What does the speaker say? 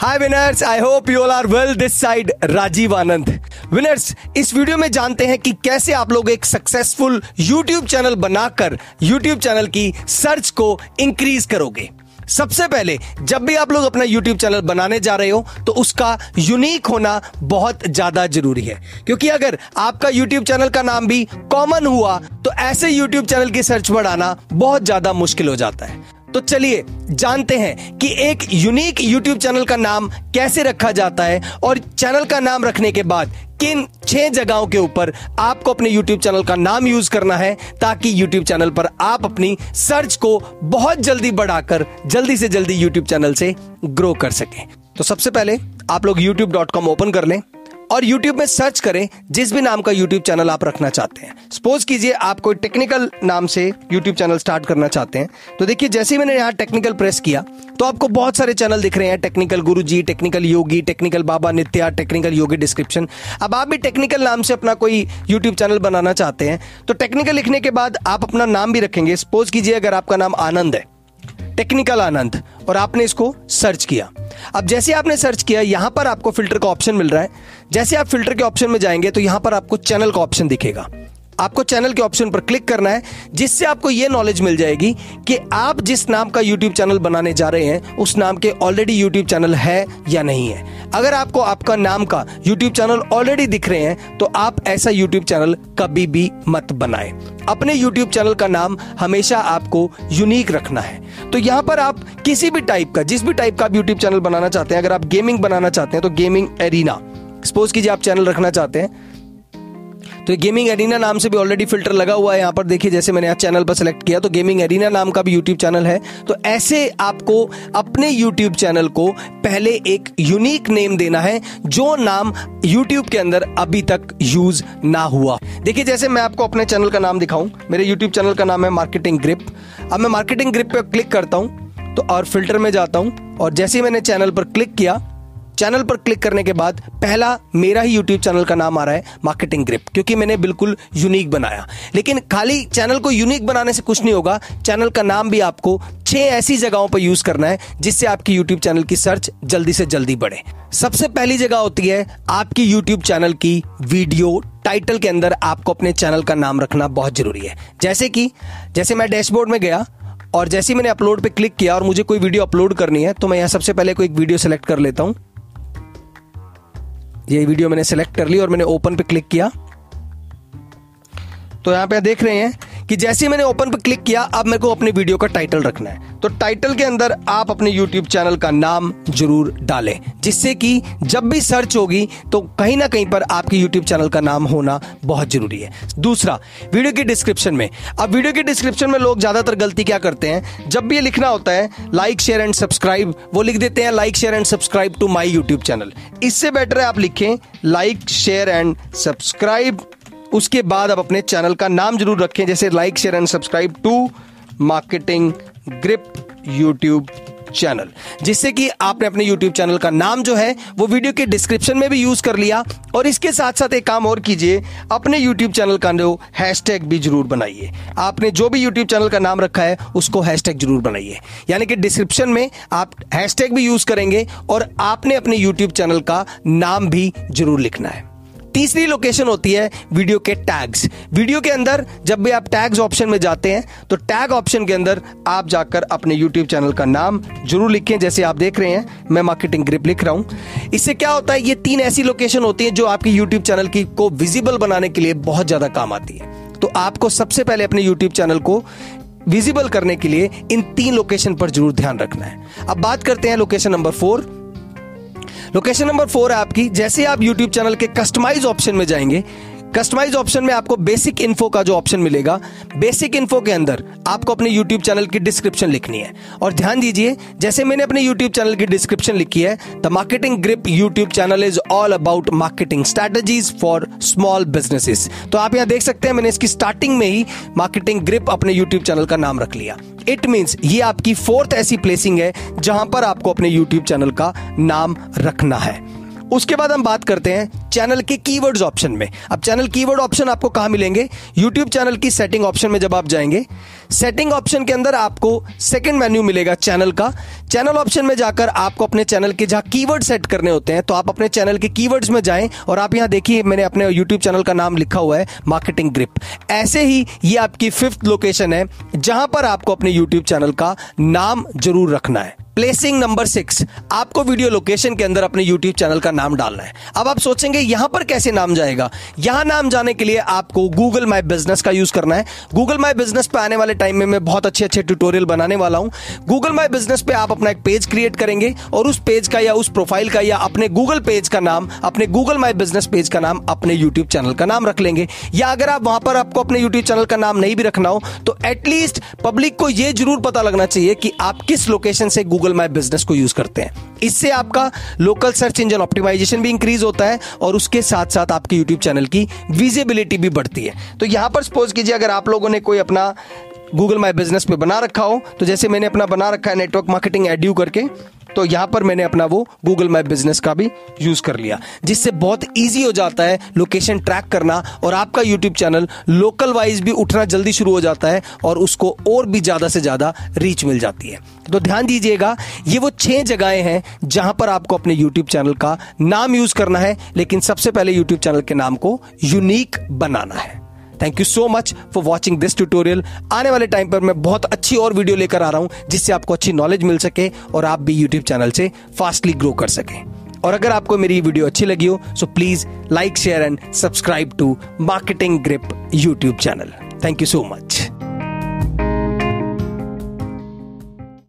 Hi winners I hope you all are well this side Rajiv Anand winners इस video में जानते हैं कि कैसे आप लोग एक सक्सेसफुल यूट्यूब चैनल बनाकर यूट्यूब चैनल की सर्च को इंक्रीज करोगे। सबसे पहले, जब भी आप लोग अपना YouTube चैनल बनाने जा रहे हो तो उसका यूनिक होना बहुत ज़्यादा ज़रूरी है। क्योंकि अगर आपका YouTube चैनल का नाम भी कॉमन हुआ तो ऐसे YouTube चैनल की सर्च बढ़ाना बहुत ज़्यादा मुश्किल हो जाता है। तो चलिए जानते हैं कि एक यूनिक यूट्यूब चैनल का नाम कैसे रखा जाता है और चैनल का नाम रखने के बाद किन छह जगहों के ऊपर आपको अपने YouTube चैनल का नाम यूज़ करना है ताकि YouTube चैनल पर आप अपनी सर्च को बहुत जल्दी बढ़ाकर जल्दी से जल्दी YouTube चैनल से ग्रो कर सकें। तो सबसे पहले आप लोग youtube.com ओपन कर लें। और YouTube में सर्च करें, जिस भी नाम का YouTube चैनल आप रखना चाहते हैं। सपोज़ कीजिए आप कोई टेक्निकल नाम से YouTube चैनल स्टार्ट करना चाहते हैं। तो देखिए, जैसे ही मैंने यहाँ टेक्निकल प्रेस किया तो आपको बहुत सारे चैनल दिख रहे हैं। Technical Guru ji Technical Yogi Technical Baba Nitya Technical Yogi description अब आप भी टेक्निकल नाम से अपना कोई यूट्यूब चैनल बनाना चाहते हैं तो टेक्निकल लिखने के बाद आप अपना नाम भी रखेंगे। सपोज़ कीजिए अगर आपका नाम आनंद है टेक्निकल आनंद, और आपने इसको सर्च किया। अब जैसे आपने सर्च किया, यहाँ पर आपको फ़िल्टर का ऑप्शन मिल रहा है। जैसे आप फ़िल्टर के ऑप्शन में जाएँगे तो यहाँ पर आपको चैनल का ऑप्शन दिखेगा। आपको चैनल के ऑप्शन पर क्लिक करना है, जिससे आपको यह नॉलेज मिल जाएगी कि आप जिस नाम का यूट्यूब चैनल बनाने जा रहे हैं, उस नाम के ऑलरेडी यूट्यूब चैनल है या नहीं है। अगर आपको आपका नाम का यूट्यूब चैनल ऑलरेडी दिख रहे हैं तो आप ऐसा यूट्यूब चैनल कभी भी मत बनाएँ। अपने यूट्यूब चैनल का नाम हमेशा आपको यूनिक रखना है। तो यहाँ पर आप किसी भी टाइप का, जिस भी टाइप का आप यूट्यूब चैनल बनाना चाहते हैं, अगर आप गेमिंग बनाना चाहते हैं तो गेमिंग एरिना सपोज़ कीजिए आप चैनल रखना चाहते हैं तो गेमिंग एरिना नाम से भी ऑलरेडी फ़िल्टर लगा हुआ है यहाँ पर। देखिए, जैसे मैंने यहाँ चैनल पर सेलेक्ट किया तो गेमिंग एरिना नाम का भी यूट्यूब चैनल है। तो ऐसे आपको अपने यूट्यूब चैनल को पहले एक यूनिक नेम देना है, जो नाम यूट्यूब के अंदर अभी तक यूज़ ना हुआ। देखिए, जैसे मैं आपको अपने चैनल का नाम दिखाऊँ, मेरे यूट्यूब चैनल का नाम है मार्केटिंग ग्रिप अब मैं मार्केटिंग ग्रिप पर क्लिक करता हूँ तो और फ़िल्टर में जाता हूँ, और जैसे ही मैंने चैनल पर क्लिक किया चैनल पर क्लिक करने के बाद पहला मेरा ही यूट्यूब चैनल का नाम आ रहा है मार्केटिंग ग्रिप क्योंकि मैंने बिल्कुल यूनिक बनाया। लेकिन खाली चैनल को यूनिक बनाने से कुछ नहीं होगा। चैनल का नाम भी आपको छह ऐसी जगहों पर यूज़ करना है, जिससे आपकी यूट्यूब चैनल की सर्च जल्दी से जल्दी बढ़े। सबसे पहली जगह होती है आपकी यूट्यूब चैनल की वीडियो टाइटल के अंदर आपको अपने चैनल का नाम रखना बहुत ज़रूरी है। जैसे कि, जैसे मैं डैशबोर्ड में गया, और जैसे ही मैंने अपलोड पे क्लिक किया और मुझे कोई वीडियो अपलोड करनी है तो मैं यहाँ सबसे पहले कोई वीडियो सेलेक्ट कर लेता हूँ। ये वीडियो मैंने सेलेक्ट कर ली और मैंने ओपन पे क्लिक किया। तो यहाँ पे देख रहे हैं कि जैसे मैंने ओपन पर क्लिक किया, अब मेरे को अपने वीडियो का टाइटल रखना है। तो टाइटल के अंदर आप अपने यूट्यूब चैनल का नाम ज़रूर डालें, जिससे कि जब भी सर्च होगी तो कहीं ना कहीं पर आपके यूट्यूब चैनल का नाम होना बहुत ज़रूरी है। दूसरा वीडियो की डिस्क्रिप्शन में। अब वीडियो की डिस्क्रिप्शन में लोग ज़्यादातर गलती क्या करते हैं? जब भी ये लिखना होता है लाइक शेयर एंड सब्सक्राइब वो लिख देते हैं like share and subscribe to my YouTube channel इससे बेटर है आप लिखें लाइक शेयर एंड सब्सक्राइब उसके बाद आप अपने चैनल का नाम ज़रूर रखें, जैसे like share and subscribe to Marketing Grip YouTube channel जिससे कि आपने अपने YouTube चैनल का नाम जो है, वो वीडियो के डिस्क्रिप्शन में भी यूज़ कर लिया। और इसके साथ साथ एक काम और कीजिए, अपने YouTube चैनल का जो हैशटैग भी ज़रूर बनाइए। आपने जो भी YouTube चैनल का नाम रखा है, उसको हैशटैग ज़रूर बनाइए। यानी कि डिस्क्रिप्शन में आप हैशटैग भी यूज़ करेंगे और आपने अपने YouTube चैनल का नाम भी ज़रूर लिखना है। तीसरी लोकेशन होती है वीडियो के टैग्स वीडियो के अंदर जब भी आप टैग्स ऑप्शन में जाते हैं तो टैग ऑप्शन के अंदर आप जाकर अपने यूट्यूब चैनल का नाम ज़रूर लिखें. जैसे आप देख रहे हैं, मैं मार्केटिंग ग्रिप लिख रहा हूँ. इससे क्या होता है, ये तीन ऐसी लोकेशन होती है जो आपकी यूट्यूब चैनल की, को विजिबल बनाने के लिए बहुत ज़्यादा काम आती है. तो आपको सबसे पहले अपने यूट्यूब चैनल को विजिबल करने के लिए इन तीन लोकेशन पर ज़रूर ध्यान रखना है. अब बात करते हैं location number four location number four है आपकी। जैसे आप यूट्यूब चैनल के कस्टमाइज ऑप्शन में जाएँगे कस्टमाइज ऑप्शन में आपको बेसिक इन्फो का जो ऑप्शन मिलेगा बेसिक इन्फो के अंदर आपको अपने यूट्यूब चैनल की डिस्क्रिप्शन लिखनी है। और ध्यान दीजिए, जैसे मैंने अपने यूट्यूब चैनल की डिस्क्रिप्शन लिखी है the Marketing Grip YouTube channel is all about marketing strategies for small businesses तो आप यहाँ देख सकते हैं, मैंने इसकी स्टार्टिंग में ही मार्केटिंग ग्रिप अपने यूट्यूब चैनल का नाम रख लिया। इट मीन्स ये आपकी फोर्थ ऐसी प्लेसिंग है, जहाँ पर आपको अपने यूट्यूब चैनल का नाम रखना है। उसके बाद हम बात करते हैं चैनल के कीवर्ड्स ऑप्शन में। अब चैनल कीवर्ड ऑप्शन आपको कहाँ मिलेंगे? यूट्यूब चैनल की सेटिंग ऑप्शन में जब आप जाएँगे सेटिंग ऑप्शन के अंदर आपको सेकंड मेन्यू मिलेगा चैनल का। चैनल ऑप्शन में जाकर आपको अपने चैनल के जहाँ कीवर्ड सेट करने होते हैं तो आप अपने चैनल के कीवर्ड्स में जाएँ और आप यहाँ देखिए, मैंने अपने यूट्यूब चैनल का नाम लिखा हुआ है मार्केटिंग ग्रिप ऐसे ही ये आपकी फिफ्थ लोकेशन है, जहाँ पर आपको अपने यूट्यूब चैनल का नाम ज़रूर रखना है। प्लेसिंग नंबर सिक्स आपको वीडियो लोकेशन के अंदर अपने यूट्यूब चैनल का नाम डालना है। अब आप सोचेंगे, यहाँ पर कैसे नाम जाएगा? यहाँ नाम जाने के लिए आपको गूगल माई बिज़नेस का यूज़ करना है। गूगल माई बिज़नेस पे आने वाले टाइम में मैं बहुत अच्छे अच्छे ट्यूटोरियल बनाने वाला हूँ। गूगल माई बिज़नेस पे आप अपना एक पेज क्रिएट करेंगे और उस पेज का या उस प्रोफ़ाइल का या अपने गूगल पेज का नाम, अपने गूगल माई बिज़नेस पेज का नाम, अपने यूट्यूब चैनल का नाम रख लेंगे। या अगर आप वहाँ पर आपको अपने यूट्यूब चैनल का नाम नहीं भी रखना हो तो एटलीस्ट पब्लिक को यह ज़रूर पता लगना चाहिए कि आप किस लोकेशन से गूगल माई बिज़नेस को यूज़ करते हैं। इससे आपका लोकल सर्च इंजन ऑप्टिमाइजेशन भी इंक्रीज होता है और उसके साथ साथ आपके यूट्यूब चैनल की विजिबिलिटी भी बढ़ती है। तो यहाँ पर सपोज़ कीजिए अगर आप लोगों ने कोई अपना गूगल माई बिज़नेस पे बना रखा हो तो जैसे मैंने अपना बना रखा है नेटवर्क मार्केटिंग एड्यू करके तो यहाँ पर मैंने अपना वो गूगल मैप बिज़नेस का भी यूज़ कर लिया, जिससे बहुत ईजी हो जाता है लोकेशन ट्रैक करना और आपका यूट्यूब चैनल लोकल वाइज भी उठना जल्दी शुरू हो जाता है और उसको और भी ज़्यादा से ज़्यादा रीच मिल जाती है। तो ध्यान दीजिएगा, ये वो छह जगहें हैं जहाँ पर आपको अपने यूट्यूब चैनल का नाम यूज़ करना है, लेकिन सबसे पहले यूट्यूब चैनल के नाम को यूनिक बनाना है। Thank you so much for watching this tutorial आने वाले टाइम पर मैं बहुत अच्छी और वीडियो लेकर आ रहा हूँ, जिससे आपको अच्छी नॉलेज मिल सके और आप भी यूट्यूब चैनल से फास्टली ग्रो कर सकें। और अगर आपको मेरी वीडियो अच्छी लगी हो so please like share and subscribe to Marketing Grip YouTube channel thank you so much